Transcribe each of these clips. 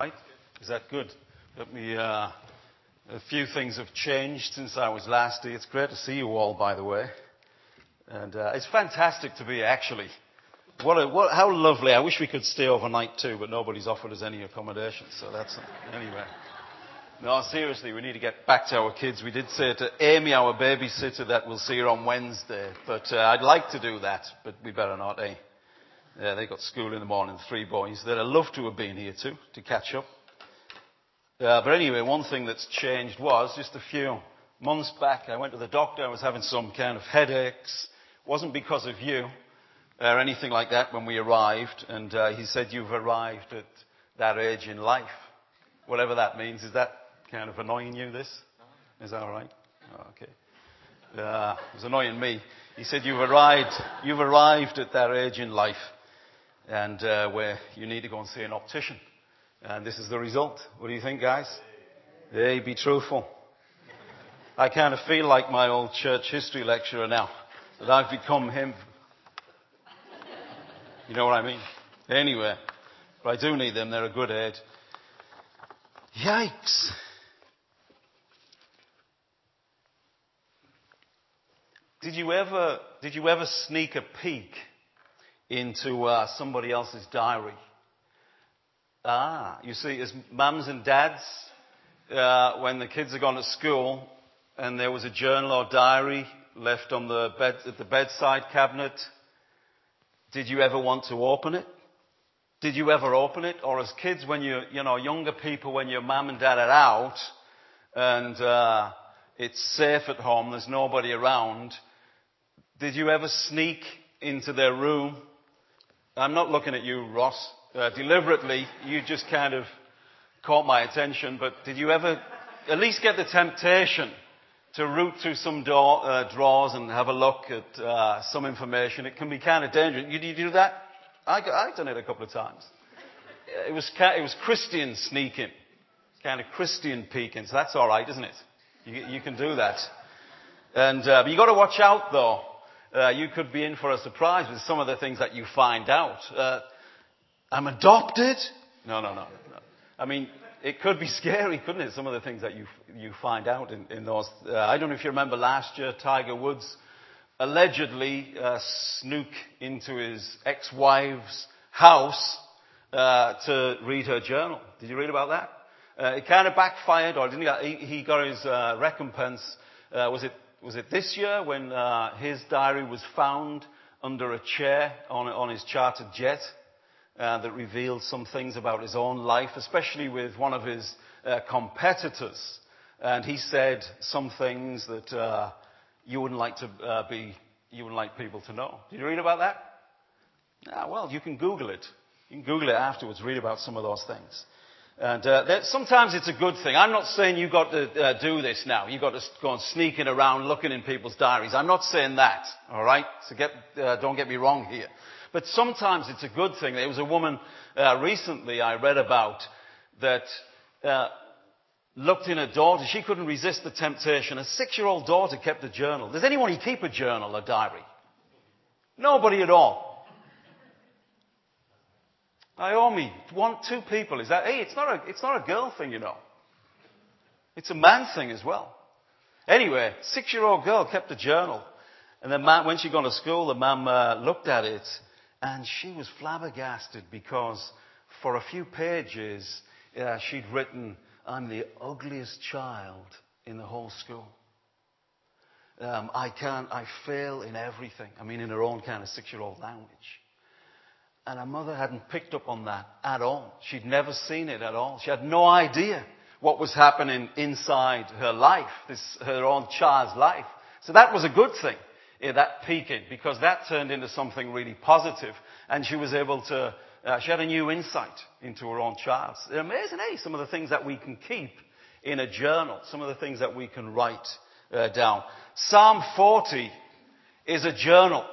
Right? Is that good? Let me, uh, a few things have changed since I was last here. It's great to see you all, by the way. And uh, it's fantastic to be here, actually. What, a, what how lovely. I wish we could stay overnight too, but nobody's offered us any accommodation. So that's, anyway. No, seriously, we need to get back to our kids. We did say to Amy, our babysitter, that we'll see her on Wednesday. But uh, I'd like to do that, but we better not, eh? Yeah, they got school in the morning, three boys. They'd have loved to have been here too, to catch up. Uh, but anyway, one thing that's changed was just a few months back, I went to the doctor. I was having some kind of headaches. It wasn't because of you or anything like that when we arrived. And uh, he said, You've arrived at that age in life. Whatever that means. Is that kind of annoying you, this? Is that all right? Oh, okay. Uh, it was annoying me. He said, you've arrived, you've arrived at that age in life and uh, where you need to go and see an optician. And this is the result. What do you think, guys? Hey, be truthful. I kind of feel like my old church history lecturer now, that I've become him. You know what I mean? Anyway, but I do need them. They're a good aid. Yikes. Did you ever, did you ever sneak a peek into uh, somebody else's diary? Ah, you see, as mums and dads, uh, when the kids are gone to school and there was a journal or diary left on the bed, at the bedside cabinet, did you ever want to open it? Did you ever open it? Or as kids, when you, you know, younger people, when your mum and dad are out and uh, it's safe at home, there's nobody around, did you ever sneak into their room? I'm not looking at you, Ross. Uh, deliberately, you just kind of caught my attention, but did you ever at least get the temptation to root through some uh, drawers and have a look at uh, some information? It can be kind of dangerous. You, you do that? I, I've done it a couple of times. It was, it was Christian sneaking, kind of Christian peeking, so that's all right, isn't it? You, you can do that. And uh, but you got to watch out, though uh, you could be in for a surprise with some of the things that you find out. Uh, I'm adopted? No, no, no, no. I mean, it could be scary, couldn't it? Some of the things that you, you find out in, in those. Uh, I don't know if you remember last year, Tiger Woods allegedly uh, snook into his ex-wife's house uh, to read her journal. Did you read about that? Uh, it kind of backfired, or didn't he? He got his recompense. was it was it this year when uh, his diary was found under a chair on, on his chartered jet uh, that revealed some things about his own life, especially with one of his uh, competitors. And he said some things that uh, you wouldn't like to uh, be, you wouldn't like people to know. Did you read about that? Ah, well, you can Google it. You can Google it afterwards, read about some of those things. And uh, that, sometimes it's a good thing. I'm not saying you've got to uh, do this now. You've got to go on sneaking around looking in people's diaries. I'm not saying that. All right? So get, uh, don't get me wrong here. But sometimes it's a good thing. There was a woman uh, recently I read about that uh, looked in her daughter. She couldn't resist the temptation. A six-year-old daughter kept a journal. Does anyone keep a journal, a diary? Nobody at all. Naomi, one, two people. Is that, hey, it's not a, it's not a girl thing, you know. It's a man thing as well. Anyway, six-year-old girl kept a journal. And then when she got to school, the mum uh, looked at it and she was flabbergasted because for a few pages uh, she'd written, I'm the ugliest child in the whole school. Um, I can't, I fail in everything. I mean, in her own kind of six-year-old language. And her mother hadn't picked up on that at all. She'd never seen it at all. She had no idea what was happening inside her life, this, her own child's life. So that was a good thing, yeah, that peeking, because that turned into something really positive, and she was able to, uh, she had a new insight into her own child. It's amazing, eh? Some of the things that we can keep in a journal, some of the things that we can write uh, down. Psalm 40 is a journal.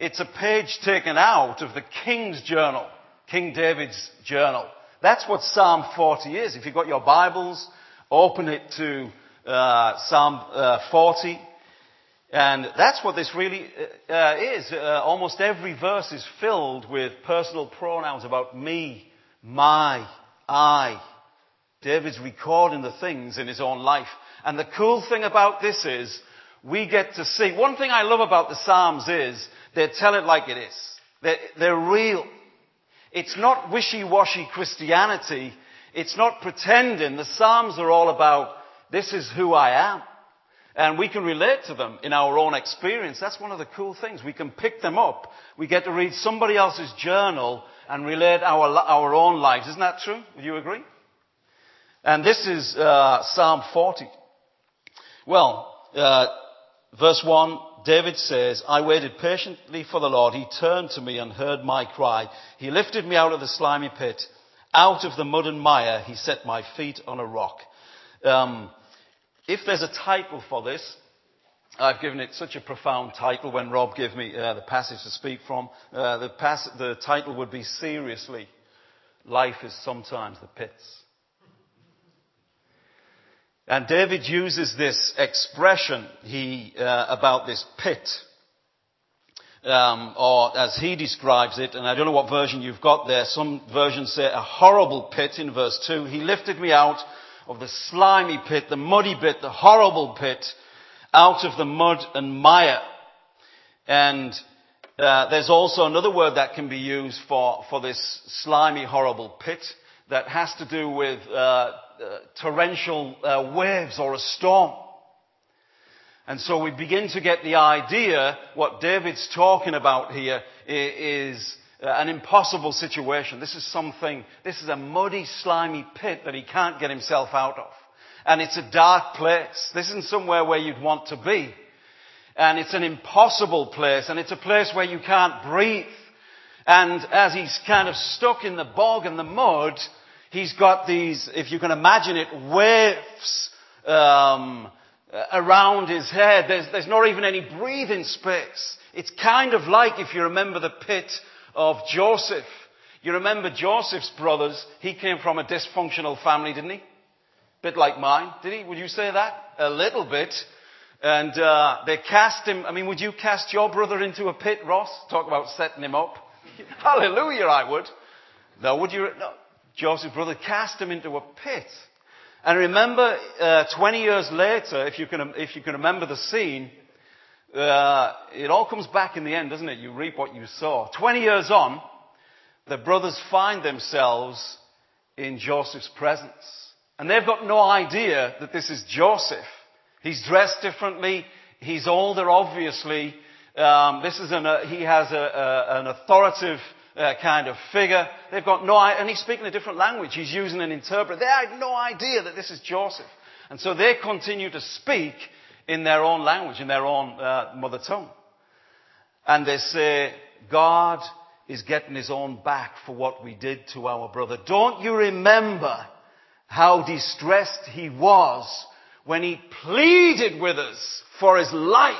It's a page taken out of the King's Journal, King David's journal. That's what Psalm 40 is. If you've got your Bibles, open it to uh, Psalm uh, 40. And that's what this really uh, uh is. Uh, almost every verse is filled with personal pronouns about me, my, I. David's recording the things in his own life. And the cool thing about this is, we get to see, one thing I love about the Psalms is, they tell it like it is. They're, they're real. It's not wishy-washy Christianity. It's not pretending. The Psalms are all about, this is who I am. And we can relate to them in our own experience. That's one of the cool things. We can pick them up. We get to read somebody else's journal and relate our, our own lives. Isn't that true? Would you agree? And this is uh, Psalm 40. Well, uh, verse 1, David says, I waited patiently for the Lord. He turned to me and heard my cry. He lifted me out of the slimy pit. Out of the mud and mire, he set my feet on a rock. Um, if there's a title for this, I've given it such a profound title when Rob gave me uh, the passage to speak from. Uh, the, the title would be Seriously, Life is Sometimes the Pits. And David uses this expression he, uh, about this pit, um, or as he describes it, and I don't know what version you've got there. Some versions say a horrible pit in verse two. He lifted me out of the slimy pit, the muddy pit, the horrible pit, out of the mud and mire. And uh, there's also another word that can be used for for this slimy, horrible pit that has to do with. Uh, torrential uh, waves or a storm. And so we begin to get the idea what David's talking about here is uh, an impossible situation. This is something, this is a muddy, slimy pit that he can't get himself out of. And it's a dark place. This isn't somewhere where you'd want to be. And it's an impossible place, and it's a place where you can't breathe. And as he's kind of stuck in the bog and the mud, He's got these, if you can imagine it, waves um, around his head. There's, there's not even any breathing space. It's kind of like, if you remember the pit of Joseph. You remember Joseph's brothers, he came from a dysfunctional family, didn't he? Bit like mine, did he? Would you say that? A little bit. And uh, they cast him. I mean, would you cast your brother into a pit, Ross? Talk about setting him up. Hallelujah, I would. No, would you? No. Joseph's brother cast him into a pit. And remember, uh, 20 years later, if you can, if you can remember the scene, uh, it all comes back in the end, doesn't it? You reap what you sow. 20 years on, the brothers find themselves in Joseph's presence. And they've got no idea that this is Joseph. He's dressed differently. He's older, obviously. Um, this is an, uh, he has a, a, an authoritative uh, kind of figure. They've got no, and he's speaking a different language. He's using an interpreter. They had no idea that this is Joseph. And so they continue to speak in their own language, in their own uh, mother tongue. And they say, God is getting his own back for what we did to our brother. Don't you remember how distressed he was when he pleaded with us for his life?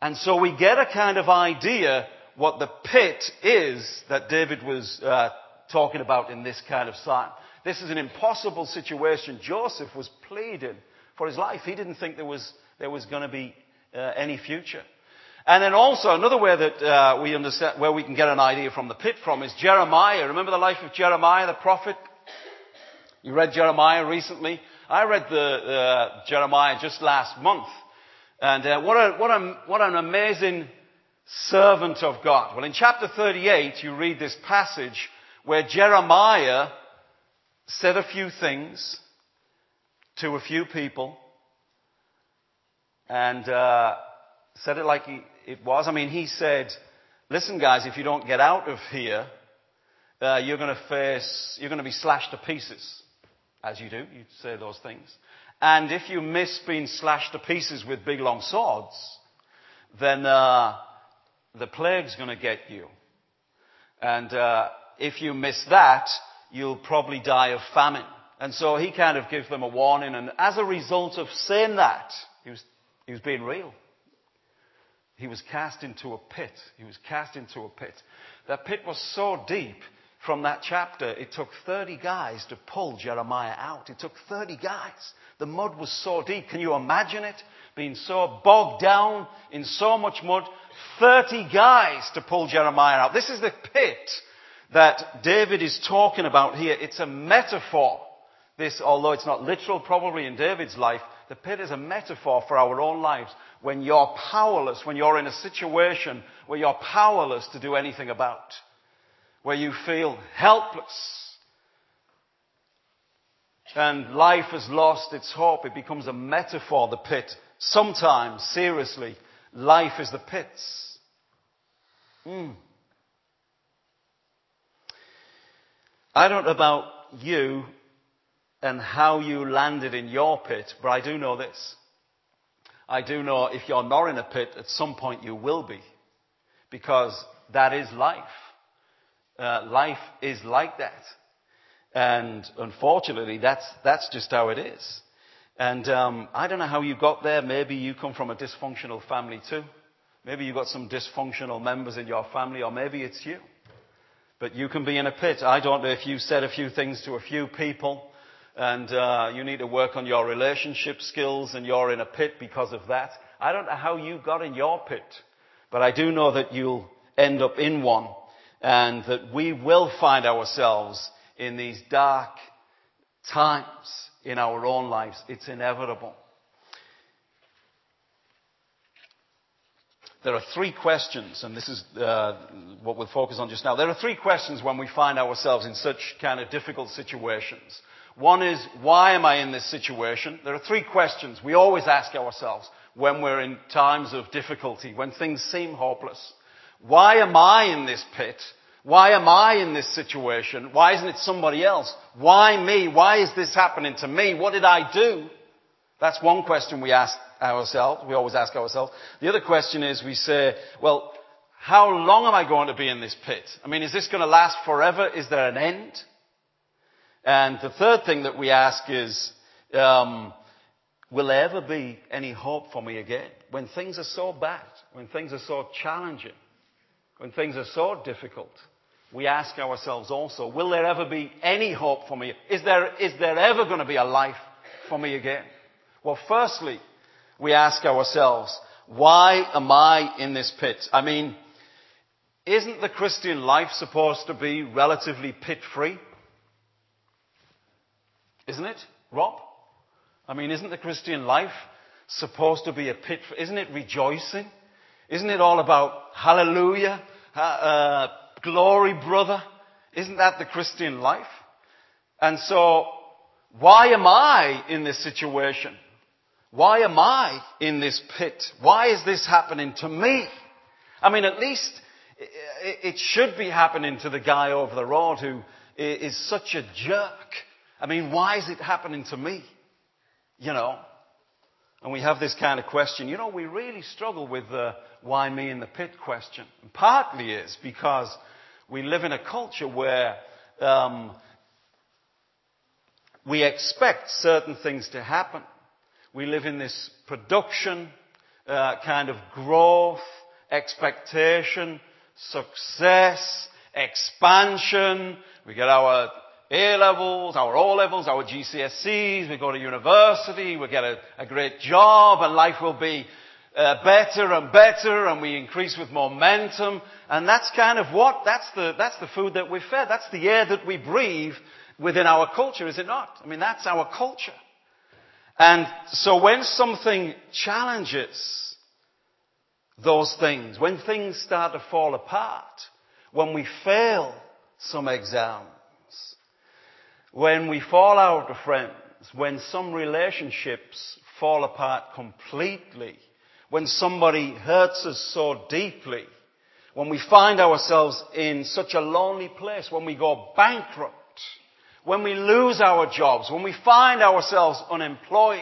And so we get a kind of idea what the pit is that David was uh, talking about in this kind of psalm. This is an impossible situation. Joseph was pleading for his life. He didn't think there was, there was going to be uh, any future. And then also another way that uh, we understand, where we can get an idea from the pit from is Jeremiah. Remember the life of Jeremiah, the prophet? You read Jeremiah recently. I read the uh, Jeremiah just last month, and uh, what, a, what, a, what an amazing servant of God. Well, in chapter 38, you read this passage where Jeremiah said a few things to a few people and uh, said it like he, it was. I mean, he said, listen, guys, if you don't get out of here, uh, you're going to face, you're going to be slashed to pieces. As you do, you say those things. And if you miss being slashed to pieces with big long swords, then uh, the plague's going to get you. And uh, if you miss that, you'll probably die of famine. And so he kind of gives them a warning. And as a result of saying that, he was, he was being real. He was cast into a pit. He was cast into a pit. That pit was so deep from that chapter, it took 30 guys to pull Jeremiah out. It took 30 guys. The mud was so deep. Can you imagine it? Being so bogged down in so much mud. 30 guys to pull Jeremiah out. This is the pit that David is talking about here. It's a metaphor. This, although it's not literal probably in David's life, the pit is a metaphor for our own lives when you're powerless, when you're in a situation where you're powerless to do anything about, where you feel helpless. And life has lost its hope. It becomes a metaphor, the pit. Sometimes, seriously, life is the pits. Mm. I don't know about you and how you landed in your pit, but I do know this. I do know if you're not in a pit, at some point you will be. Because that is life. Uh, life is like that. And unfortunately, that's, that's just how it is. And um, I don't know how you got there. Maybe you come from a dysfunctional family too. Maybe you've got some dysfunctional members in your family, or maybe it's you. But you can be in a pit. I don't know if you said a few things to a few people and uh, you need to work on your relationship skills and you're in a pit because of that. I don't know how you got in your pit, but I do know that you'll end up in one and that we will find ourselves in these dark times in our own lives. It's inevitable. There are three questions, and this is uh, what we'll focus on just now. There are three questions when we find ourselves in such kind of difficult situations. One is, why am I in this situation? There are three questions we always ask ourselves when we're in times of difficulty, when things seem hopeless. Why am I in this pit? Why am I in this situation? Why isn't it somebody else? Why me? Why is this happening to me? What did I do? That's one question we ask ourselves. We always ask ourselves. The other question is we say, well, how long am I going to be in this pit? I mean, is this going to last forever? Is there an end? And the third thing that we ask is, um, will there ever be any hope for me again? When things are so bad, when things are so challenging, when things are so difficult, we ask ourselves also, will there ever be any hope for me? Is there, is there ever going to be a life for me again? Well, firstly, we ask ourselves, why am I in this pit? I mean, isn't the Christian life supposed to be relatively pit free? Isn't it, Rob? I mean, isn't the Christian life supposed to be a pit? Free? Isn't it rejoicing? Isn't it all about hallelujah, uh, glory, brother? Isn't that the Christian life? And so, why am I in this situation? Why am I in this pit? Why is this happening to me? I mean, at least it should be happening to the guy over the road who is such a jerk I mean, why is it happening to me? You know? And we have this kind of question. You know, we really struggle with the why me in the pit question. And partly is because we live in a culture where um, we expect certain things to happen. We live in this production uh, kind of growth, expectation, success, expansion. We get our a levels, our O levels, our GCSEs, we go to university, we get a, a great job, and life will be uh, better and better, and we increase with momentum. And that's kind of what, that's the, that's the food that we're fed. That's the air that we breathe within our culture, is it not? I mean, that's our culture. And so when something challenges those things, when things start to fall apart, when we fail some exam, when we fall out of friends, when some relationships fall apart completely, when somebody hurts us so deeply, when we find ourselves in such a lonely place, when we go bankrupt, when we lose our jobs, when we find ourselves unemployed,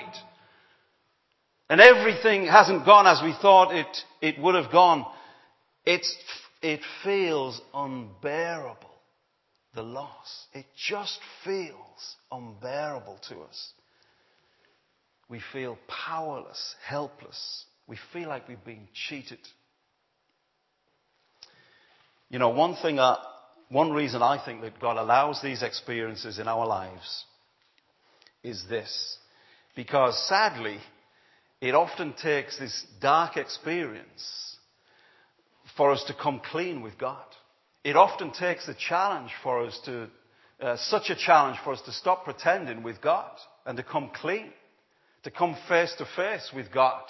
and everything hasn't gone as we thought it, it would have gone, it's, it feels unbearable the loss. It just feels unbearable to us. We feel powerless, helpless. We feel like we've been cheated. You know, one thing, uh, one reason I think that God allows these experiences in our lives is this. Because sadly, it often takes this dark experience for us to come clean with God. It often takes a challenge for us to, uh, such a challenge for us to stop pretending with God and to come clean, to come face to face with God.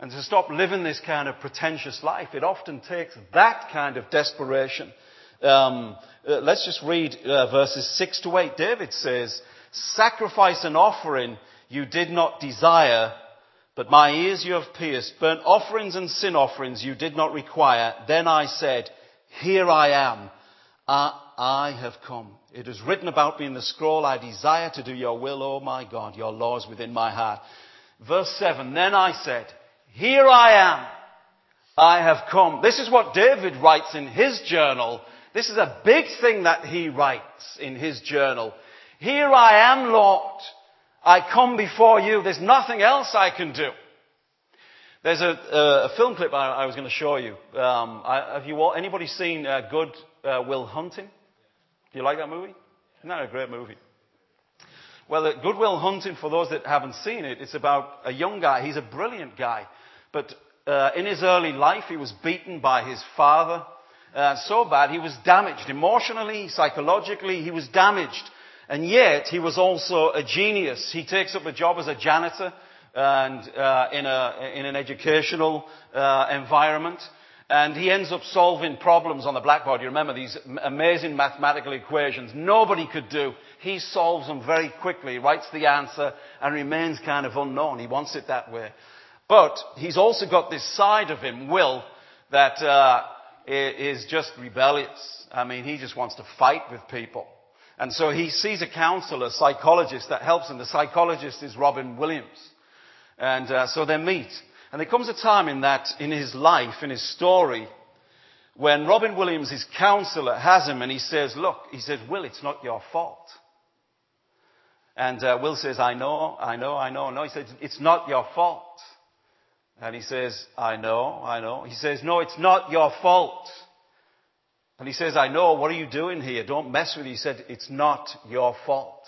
And to stop living this kind of pretentious life. It often takes that kind of desperation. Um, uh, let's just read uh, verses 6 to 8. David says, Sacrifice and offering you did not desire, but my ears you have pierced. Burnt offerings and sin offerings you did not require. Then I said, Here I am. I, I have come. It is written about me in the scroll, I desire to do your will, O my God. Your law is within my heart. Verse 7, Then I said, here I am. I have come. This is what David writes in his journal. This is a big thing that he writes in his journal. Here I am, Lord. I come before you. There's nothing else I can do. There's a, a film clip I, I, was going to show you. Um, I, have you all, anybody seen uh, Good uh, Will Hunting? Do you like that movie? Isn't that a great movie? Well, Good Will Hunting, for those that haven't seen it, it's about a young guy. He's a brilliant guy. But uh, in his early life, he was beaten by his father uh, so bad he was damaged emotionally, psychologically. He was damaged, and yet he was also a genius. He takes up a job as a janitor and uh, in, a, in an educational uh, environment. And he ends up solving problems on the blackboard. You remember these amazing mathematical equations nobody could do. He solves them very quickly, writes the answer, and remains kind of unknown. He wants it that way. But he's also got this side of him, Will, that uh, is just rebellious. I mean, he just wants to fight with people. And so he sees a counselor, a psychologist that helps him. The psychologist is Robin Williams. And uh, so they meet. And there comes a time in that, in his life, in his story, when Robin Williams, his counselor, has him and he says, look, he says, Will, it's not your fault. And uh, Will says, I know, I know, I know. No, he says, it's not your fault. And he says, I know, I know. He says, no, it's not your fault. And he says, I know, what are you doing here? Don't mess with me. He said, it's not your fault.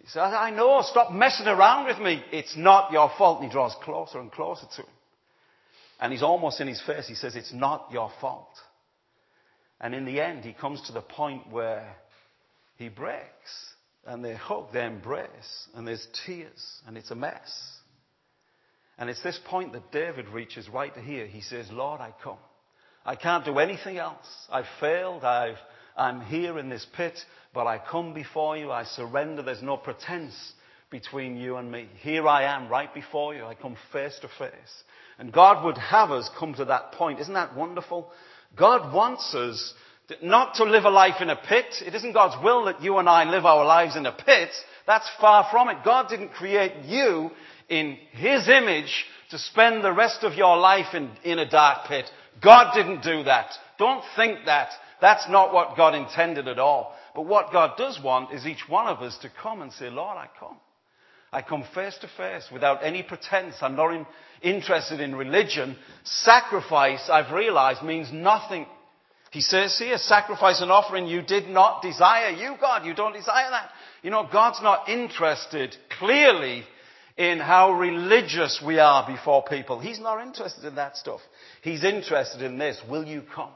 He says, I know, stop messing around with me. It's not your fault. And he draws closer and closer to him. And he's almost in his face. He says, it's not your fault. And in the end, he comes to the point where he breaks. And they hug, they embrace, and there's tears, and it's a mess. And it's this point that David reaches right here. He says, Lord, I come. I can't do anything else. I've failed. I've, I'm here in this pit, but I come before you. I surrender. There's no pretense between you and me. Here I am right before you. I come face to face. And God would have us come to that point. Isn't that wonderful? God wants us not to live a life in a pit. It isn't God's will that you and I live our lives in a pit. That's far from it. God didn't create you in His image to spend the rest of your life in, in a dark pit. God didn't do that. Don't think that. That's not what God intended at all. But what God does want is each one of us to come and say, Lord, I come. I come face to face without any pretense. I'm not in, interested in religion. Sacrifice, I've realized, means nothing. He says here, sacrifice and offering you did not desire. You, God, you don't desire that. You know, God's not interested clearly in how religious we are before people. He's not interested in that stuff. He's interested in this. Will you come?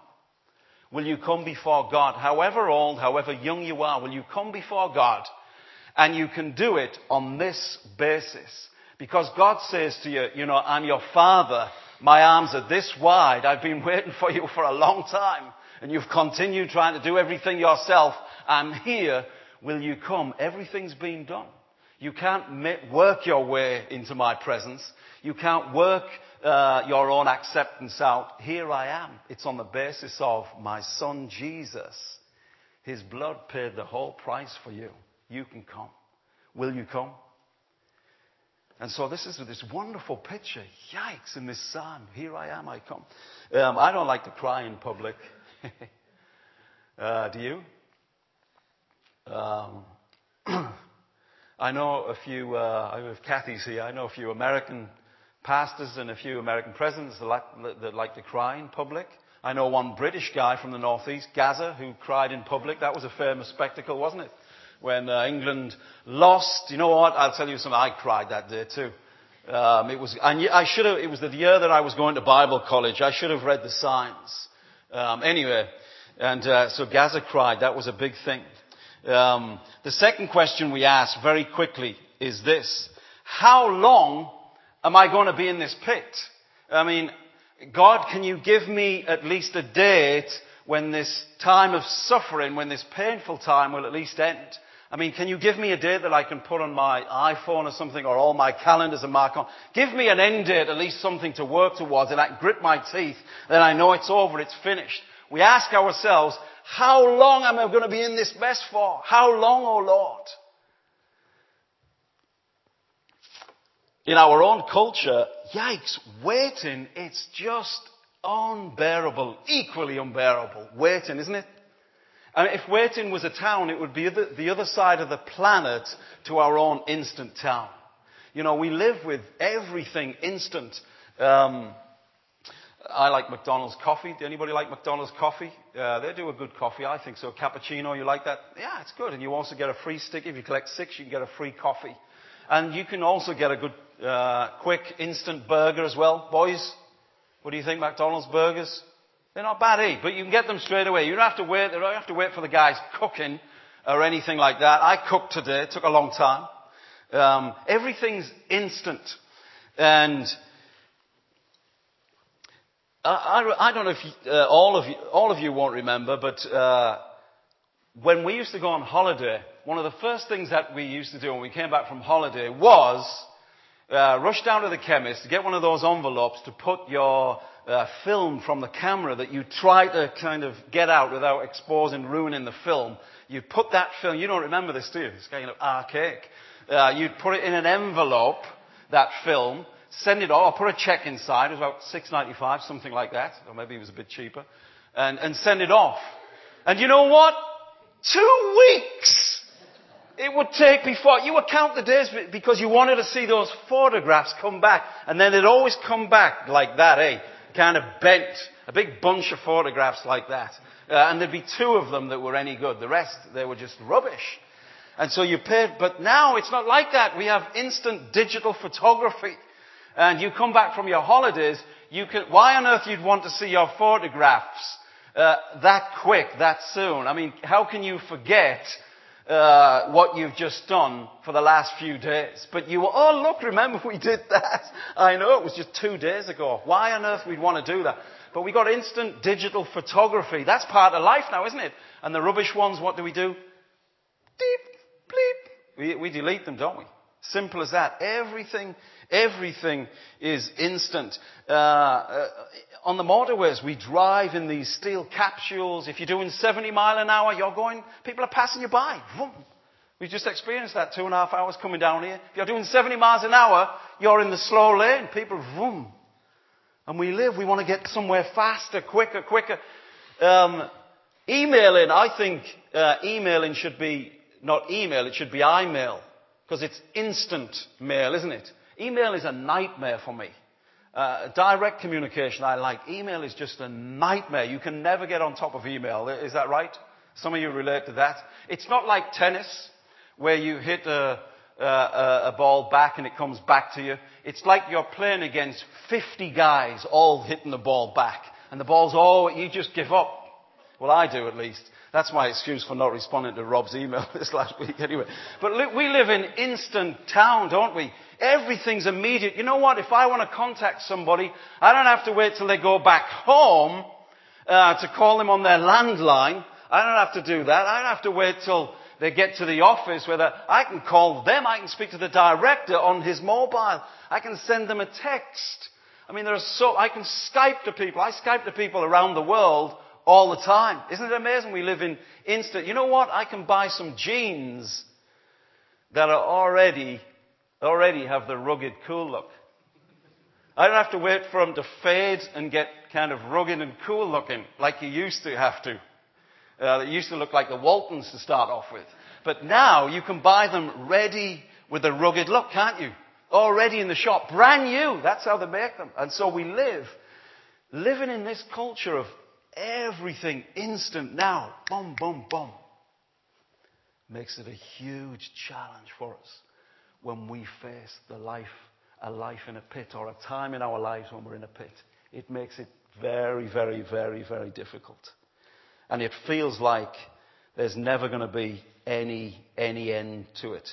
Will you come before God? However old, however young you are, will you come before God? And you can do it on this basis. Because God says to you, you know, I'm your father. My arms are this wide. I've been waiting for you for a long time. And you've continued trying to do everything yourself. I'm here. Will you come? Everything's been done. You can't work your way into my presence. You can't work your own acceptance out. Here I am. It's on the basis of my son Jesus. His blood paid the whole price for you. You can come. Will you come? And so this is this wonderful picture. Yikes, in this psalm. Here I am, I come. Um, I don't like to cry in public. uh, do you? Um, I know a few, uh, if Kathy's here, I know a few American pastors and a few American presidents that like, that like to cry in public. I know one British guy from the northeast, Gazza, who cried in public. That was a famous spectacle, wasn't it? When uh, England lost, you know what? I'll tell you something. I cried that day too. Um, it was, and I should have. It was the year that I was going to Bible college. I should have read the signs Um, anyway, and uh, so Gazza cried. That was a big thing. Um, the second question we ask very quickly is this. How long am I going to be in this pit? I mean, God, can you give me at least a date when this time of suffering, when this painful time will at least end? I mean, can you give me a date that I can put on my iPhone or something or all my calendars and mark on? Give me an end date, at least something to work towards and I can grit my teeth, then I know it's over, it's finished. We ask ourselves, how long am I going to be in this mess for? How long, O oh Lord? In our own culture, yikes, waiting, it's just unbearable, equally unbearable. Waiting, isn't it? I mean, if waiting was a town, it would be the, the other side of the planet to our own instant town. You know, we live with everything instant. Um, I like McDonald's coffee. Do anybody like McDonald's coffee? Uh, they do a good coffee, I think so. Cappuccino, you like that? Yeah, it's good. And you also get a free stick. If you collect six, you can get a free coffee. And you can also get a good, quick, instant burger as well. Boys, what do you think, McDonald's burgers? They're not bad, eh? But you can get them straight away. You don't have to wait. You don't have to wait for the guys cooking or anything like that. I cooked today. It took a long time. Um, everything's instant. And I, I, I don't know if you, uh, all of you, all of you won't remember, but uh, when we used to go on holiday, one of the first things that we used to do when we came back from holiday was uh, rush down to the chemist get one of those envelopes to put your uh, film from the camera that you try to kind of get out without exposing, ruining the film. You put that film, you don't remember this, do you? It's kind of archaic. Uh, you'd put it in an envelope, that film, send it off, put a check inside, it was about 6.95, something like that, or maybe it was a bit cheaper, and, and send it off. And you know what? Two weeks! It would take before, you would count the days because you wanted to see those photographs come back. And then they'd always come back like that, eh? Kind of bent. A big bunch of photographs like that. Uh, and there'd be two of them that were any good. The rest, they were just rubbish. And so you paid, but now it's not like that. We have instant digital photography. And you come back from your holidays, you can, why on earth you'd want to see your photographs uh, that quick, that soon? I mean, how can you forget uh, what you've just done for the last few days. But you, were, oh look, remember we did that. I know it was just two days ago. Why on earth we'd want to do that? But we got instant digital photography. That's part of life now, isn't it? And the rubbish ones, what do we do? Deep, bleep. We, we delete them, don't we? Simple as that. Everything, everything is instant. Uh, uh, on the motorways, we drive in these steel capsules. If you're doing 70 mile an hour, you're going, people are passing you by. Vroom. We just experienced that two and a half hours coming down here. If you're doing 70 miles an hour, you're in the slow lane. People, vroom. And we live, we want to get somewhere faster, quicker, quicker. Um, emailing, I think uh, emailing should be not email, it should be iMail. Because it's instant mail, isn't it? Email is a nightmare for me. Uh, direct communication I like. Email is just a nightmare. You can never get on top of email. Is that right? Some of you relate to that. It's not like tennis, where you hit a, a, a ball back and it comes back to you. It's like you're playing against 50 guys all hitting the ball back. And the ball's all, you just give up. Well, I do at least. That's my excuse for not responding to Rob's email this last week anyway. But look, we live in instant town, don't we? Everything's immediate. You know what? If I want to contact somebody, I don't have to wait till they go back home uh, to call them on their landline. I don't have to do that. I don't have to wait till they get to the office where I can call them. I can speak to the director on his mobile. I can send them a text. I mean, there are so, I can Skype to people. I Skype to people around the world all the time. Isn't it amazing? We live in instant. You know what? I can buy some jeans that are already, already have the rugged cool look. I don't have to wait for them to fade and get kind of rugged and cool looking like you used to have to. Uh, they used to look like the Waltons to start off with. But now you can buy them ready with a rugged look, can't you? Already in the shop, brand new. That's how they make them. And so we live, living in this culture of everything instant now. Boom, boom, boom. Makes it a huge challenge for us when we face the life, a life in a pit or a time in our lives when we're in a pit. It makes it very, very, very, very difficult. And it feels like there's never going to be any, any end to it.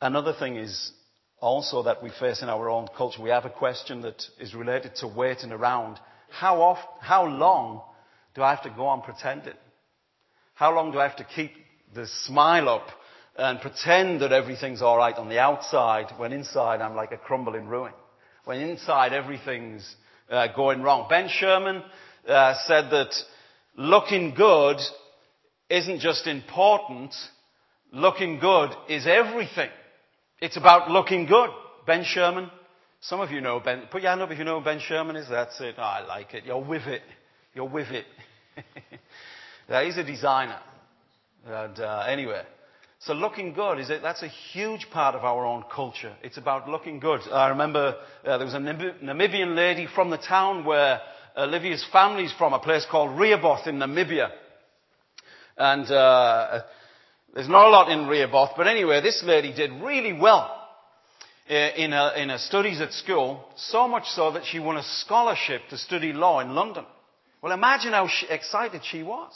Another thing is also that we face in our own culture. We have a question that is related to waiting around. How, oft, how long do I have to go on pretending? How long do I have to keep the smile up and pretend that everything's all right on the outside when inside I'm like a crumbling ruin? When inside everything's uh, going wrong. Ben Sherman uh, said that looking good isn't just important, looking good is everything. It's about looking good. Ben Sherman. Some of you know Ben. Put your hand up if you know who Ben Sherman is. That's it. Oh, I like it. You're with it. You're with it. yeah, he's a designer. And uh, anyway, so looking good is it? That's a huge part of our own culture. It's about looking good. I remember uh, there was a Namibian lady from the town where Olivia's family's from, a place called Rehoboth in Namibia. And uh, there's not a lot in Rehoboth, but anyway, this lady did really well in her, in her studies at school, so much so that she won a scholarship to study law in London. Well, imagine how she, excited she was.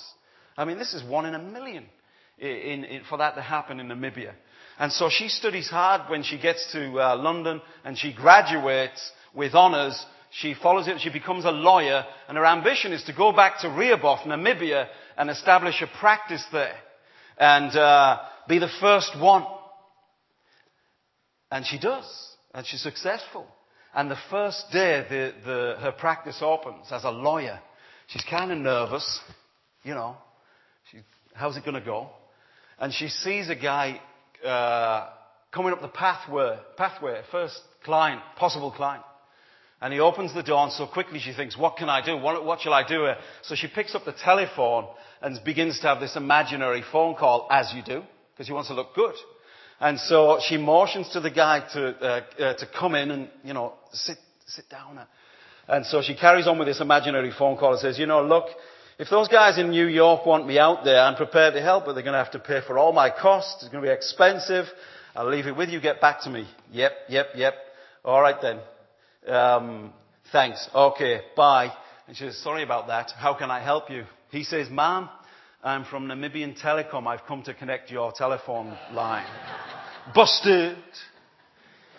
I mean, this is one in a million in, in, for that to happen in Namibia. And so she studies hard when she gets to uh, London and she graduates with honours. She follows it, she becomes a lawyer, and her ambition is to go back to Rehoboth, Namibia, and establish a practice there and uh, be the first one. And she does, and she's successful. And the first day the, the, her practice opens as a lawyer, she's kind of nervous, you know. She, how's it going to go? And she sees a guy uh, coming up the pathway, pathway, first client, possible client. And he opens the door and so quickly she thinks, what can I do? What, what shall I do? here? So she picks up the telephone and begins to have this imaginary phone call, as you do, because she wants to look good. And so she motions to the guy to, uh, uh, to come in and, you know, sit, sit down. And so she carries on with this imaginary phone call and says, you know, look, if those guys in New York want me out there, I'm prepared to help, but they're going to have to pay for all my costs. It's going to be expensive. I'll leave it with you. Get back to me. Yep, yep, yep. All right then. Um, thanks. Okay, bye. And she says, sorry about that. How can I help you? He says, ma'am, I'm from Namibian Telecom. I've come to connect your telephone line. Busted.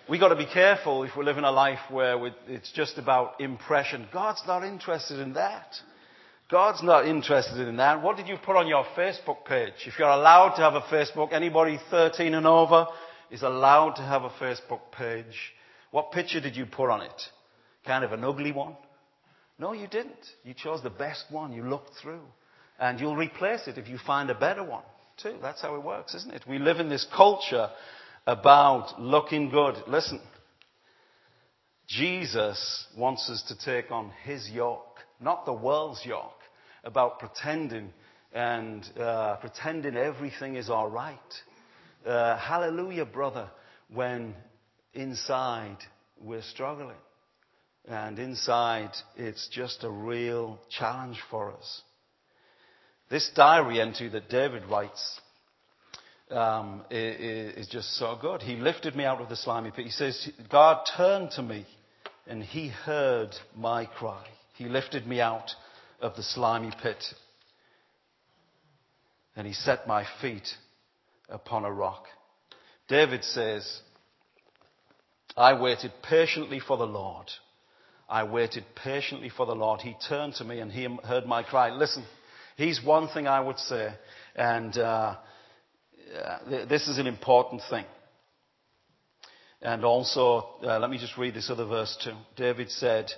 We got to be careful if we're living a life where it's just about impression. God's not interested in that. God's not interested in that. What did you put on your Facebook page? If you're allowed to have a Facebook, anybody 13 and over is allowed to have a Facebook page. What picture did you put on it? Kind of an ugly one? No, you didn't. You chose the best one. You looked through. And you'll replace it if you find a better one, too. That's how it works, isn't it? We live in this culture about looking good. Listen, Jesus wants us to take on his yoke, not the world's yoke, about pretending and uh, pretending everything is all right. Uh, hallelujah, brother, when inside we're struggling. And inside it's just a real challenge for us. This diary entry that David writes um, is, is just so good. He lifted me out of the slimy pit. He says, God turned to me and he heard my cry. He lifted me out of the slimy pit and he set my feet upon a rock. David says, I waited patiently for the Lord. I waited patiently for the Lord. He turned to me and he heard my cry. Listen, he's one thing I would say, and uh, this is an important thing. And also, uh, let me just read this other verse too. David said,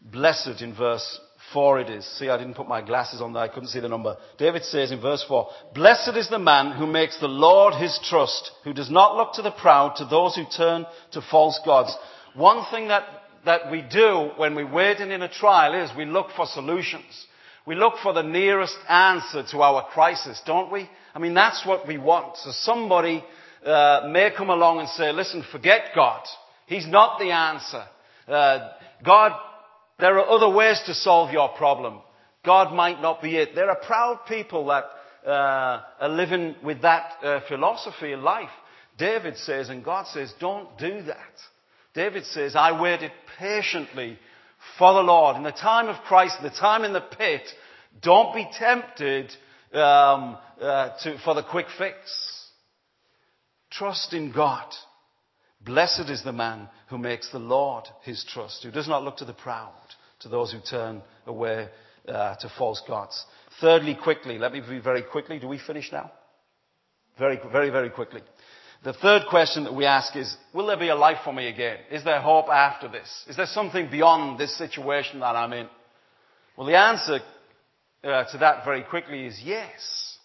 Blessed in verse 4 it is. See, I didn't put my glasses on there. I couldn't see the number. David says in verse 4, Blessed is the man who makes the Lord his trust, who does not look to the proud, to those who turn to false gods. One thing that, that we do when we're waiting in a trial is we look for solutions. We look for the nearest answer to our crisis, don't we? I mean, that's what we want. So somebody uh, may come along and say, listen, forget God. He's not the answer. Uh, God there are other ways to solve your problem. God might not be it. There are proud people that uh, are living with that uh, philosophy in life. David says, and God says, don't do that. David says, I waited patiently for the Lord. In the time of Christ, the time in the pit, don't be tempted um, uh, to, for the quick fix. Trust in God. Blessed is the man who makes the Lord his trust, who does not look to the proud, to those who turn away uh, to false gods. Thirdly, quickly, let me be very quickly. Do we finish now? Very, very, very quickly. The third question that we ask is, will there be a life for me again? Is there hope after this? Is there something beyond this situation that I'm in? Well, the answer uh, to that very quickly is yes.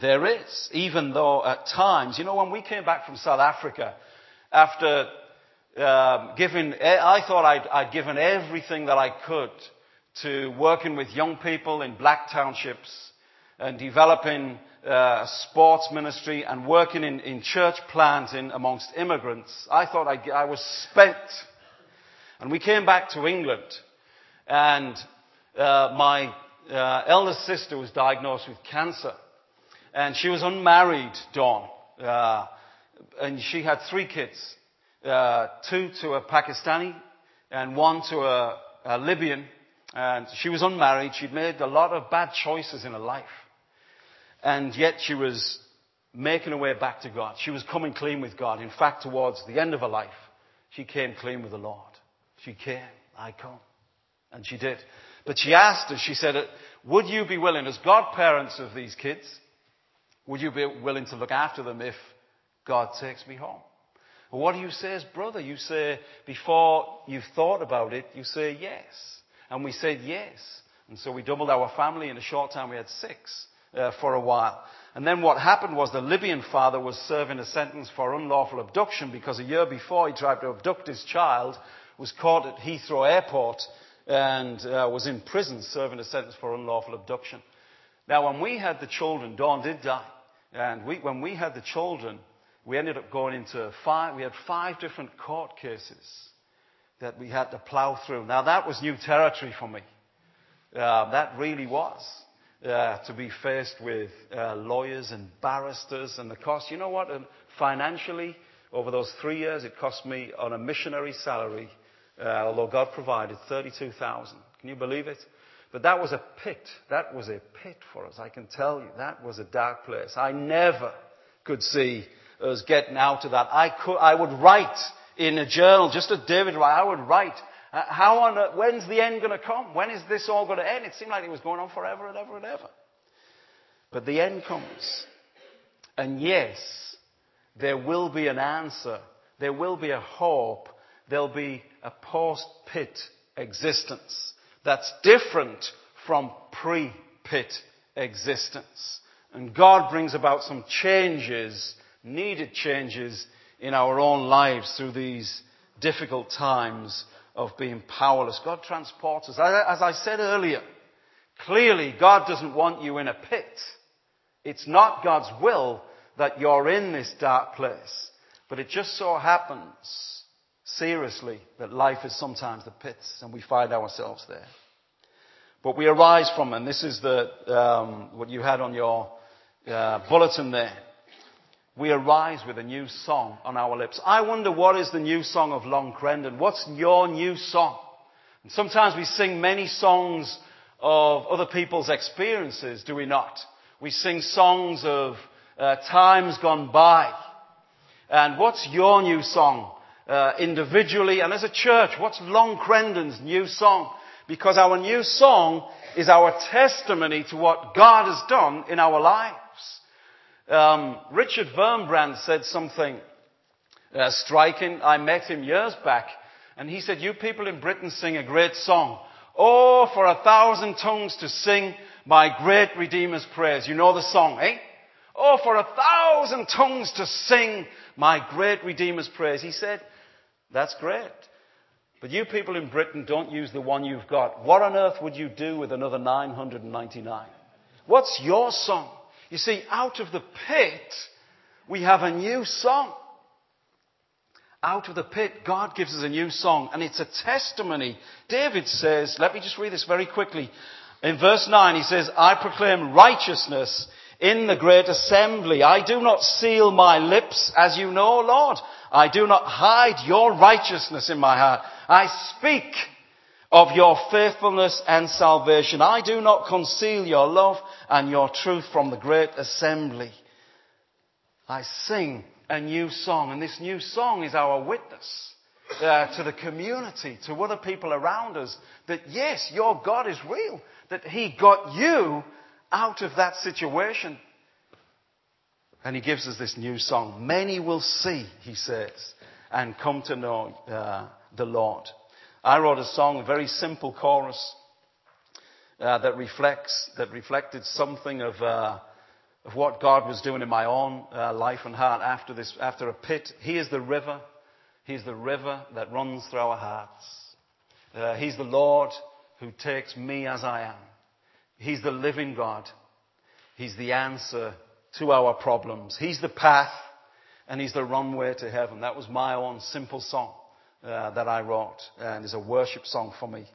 There is, even though at times, you know, when we came back from South Africa, after um, giving, I thought I'd, I'd given everything that I could to working with young people in black townships and developing uh, sports ministry and working in, in church planting amongst immigrants. I thought I, I was spent. And we came back to England and uh, my uh, eldest sister was diagnosed with cancer. And she was unmarried, Dawn. Uh, and she had three kids. Uh, two to a Pakistani and one to a, a Libyan. And she was unmarried. She'd made a lot of bad choices in her life. And yet she was making her way back to God. She was coming clean with God. In fact, towards the end of her life, she came clean with the Lord. She came, I come. And she did. But she asked us, she said, would you be willing, as godparents of these kids, would you be willing to look after them if God takes me home? Well, what do you say as brother? You say, before you've thought about it, you say yes. And we said yes. And so we doubled our family. In a short time, we had six uh, for a while. And then what happened was the Libyan father was serving a sentence for unlawful abduction because a year before he tried to abduct his child, was caught at Heathrow Airport and uh, was in prison serving a sentence for unlawful abduction. Now, when we had the children, Dawn did die. And we, when we had the children, we ended up going into five, we had five different court cases that we had to plow through. Now, that was new territory for me. Uh, that really was uh, to be faced with uh, lawyers and barristers and the cost. You know what? Financially, over those three years, it cost me on a missionary salary, uh, although God provided 32,000. Can you believe it? But that was a pit. That was a pit for us. I can tell you, that was a dark place. I never could see us getting out of that. I could, I would write in a journal, just as David I would write Uh, how on earth, when's the end going to come? When is this all going to end? It seemed like it was going on forever and ever and ever. But the end comes. And yes, there will be an answer. There will be a hope. There'll be a post-pit existence that's different from pre-pit existence. And God brings about some changes, needed changes in our own lives through these difficult times of being powerless. God transports us. As I said earlier, clearly God doesn't want you in a pit. It's not God's will that you're in this dark place. But it just so happens, seriously, that life is sometimes the pits and we find ourselves there. But we arise from, and this is the, um, what you had on your uh, bulletin there we arise with a new song on our lips. I wonder what is the new song of Long Crendon? What's your new song? And sometimes we sing many songs of other people's experiences, do we not? We sing songs of uh, times gone by. And what's your new song? Uh, individually and as a church, what's Long Crendon's new song? Because our new song is our testimony to what God has done in our lives. Um, Richard Wurmbrand said something uh, striking. I met him years back, and he said, "You people in Britain sing a great song. Oh, for a thousand tongues to sing my great Redeemer's praise. You know the song, eh? Oh, for a thousand tongues to sing my great Redeemer's praise." He said, "That's great." But you people in Britain don't use the one you've got. What on earth would you do with another 999? What's your song? You see, out of the pit, we have a new song. Out of the pit, God gives us a new song, and it's a testimony. David says, let me just read this very quickly. In verse 9, he says, I proclaim righteousness in the great assembly. I do not seal my lips, as you know, Lord. I do not hide your righteousness in my heart. I speak of your faithfulness and salvation. I do not conceal your love and your truth from the great assembly. I sing a new song, and this new song is our witness uh, to the community, to other people around us, that yes, your God is real, that He got you out of that situation. And He gives us this new song. Many will see, He says, and come to know uh, the Lord. I wrote a song, a very simple chorus uh, that reflects that reflected something of uh, of what God was doing in my own uh, life and heart after this after a pit. He is the river. He's the river that runs through our hearts. Uh, he's the Lord who takes me as I am. He's the living God. He's the answer to our problems. He's the path and He's the runway to heaven. That was my own simple song. Uh, that I wrote, and is a worship song for me.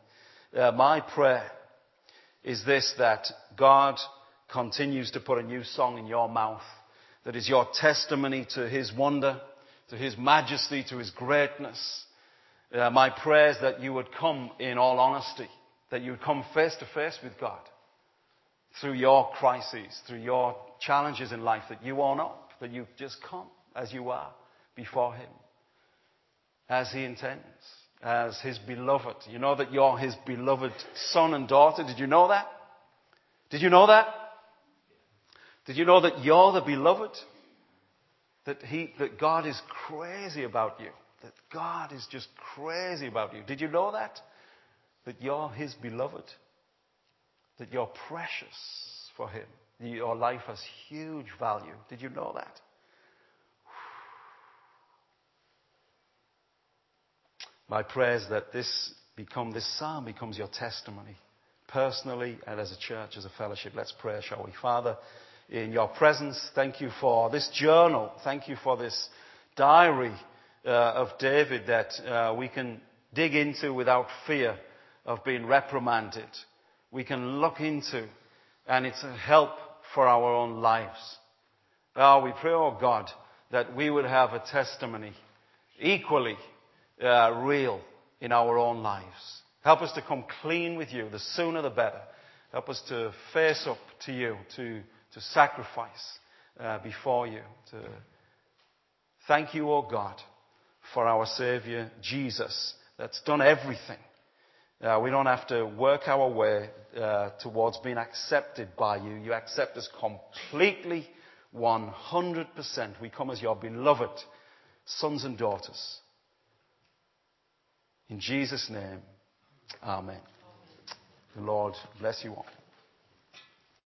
Uh, my prayer is this that God continues to put a new song in your mouth that is your testimony to His wonder, to His majesty, to His greatness. Uh, my prayer is that you would come in all honesty, that you would come face to face with God through your crises, through your challenges in life, that you own up, that you just come as you are before Him as he intends, as his beloved. You know that you're his beloved son and daughter. Did you know that? Did you know that? Did you know that you're the beloved? That he, that God is crazy about you. That God is just crazy about you. Did you know that? That you're his beloved. That you're precious for him. Your life has huge value. Did you know that? My prayer is that this become, this psalm becomes your testimony, personally and as a church, as a fellowship. Let's pray, shall we? Father, in your presence, thank you for this journal. Thank you for this diary uh, of David that uh, we can dig into without fear of being reprimanded. We can look into, and it's a help for our own lives. Oh, we pray, oh God, that we would have a testimony equally uh, real in our own lives. Help us to come clean with you. The sooner the better. Help us to face up to you, to, to sacrifice uh, before you. To thank you, O oh God, for our Savior Jesus that's done everything. Uh, we don't have to work our way uh, towards being accepted by you. You accept us completely, 100%. We come as your beloved sons and daughters. In Jesus' name, Amen. The Lord bless you all.